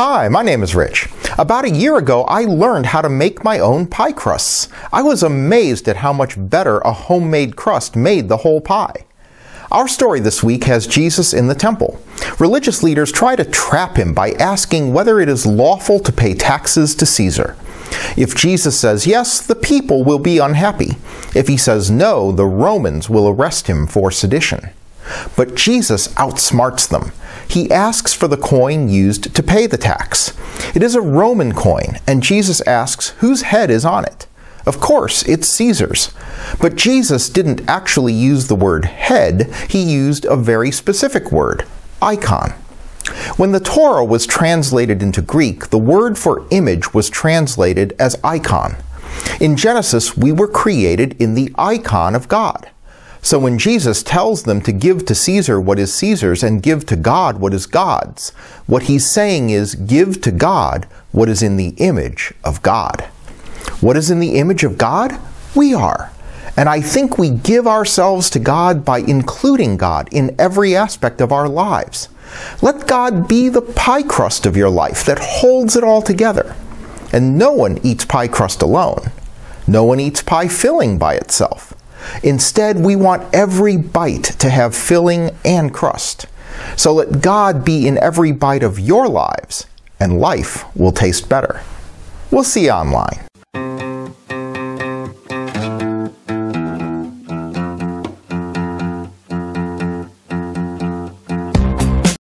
Hi, my name is Rich. About a year ago, I learned how to make my own pie crusts. I was amazed at how much better a homemade crust made the whole pie. Our story this week has Jesus in the temple. Religious leaders try to trap him by asking whether it is lawful to pay taxes to Caesar. If Jesus says yes, the people will be unhappy. If he says no, the Romans will arrest him for sedition. But Jesus outsmarts them. He asks for the coin used to pay the tax. It is a Roman coin, and Jesus asks whose head is on it. Of course, it's Caesar's. But Jesus didn't actually use the word head, he used a very specific word, icon. When the Torah was translated into Greek, the word for image was translated as icon. In Genesis, we were created in the icon of God. So when Jesus tells them to give to Caesar what is Caesar's and give to God what is God's, what he's saying is give to God what is in the image of God. What is in the image of God? We are. And I think we give ourselves to God by including God in every aspect of our lives. Let God be the pie crust of your life that holds it all together. And no one eats pie crust alone. No one eats pie filling by itself. Instead, we want every bite to have filling and crust. So let God be in every bite of your lives, and life will taste better. We'll see you online.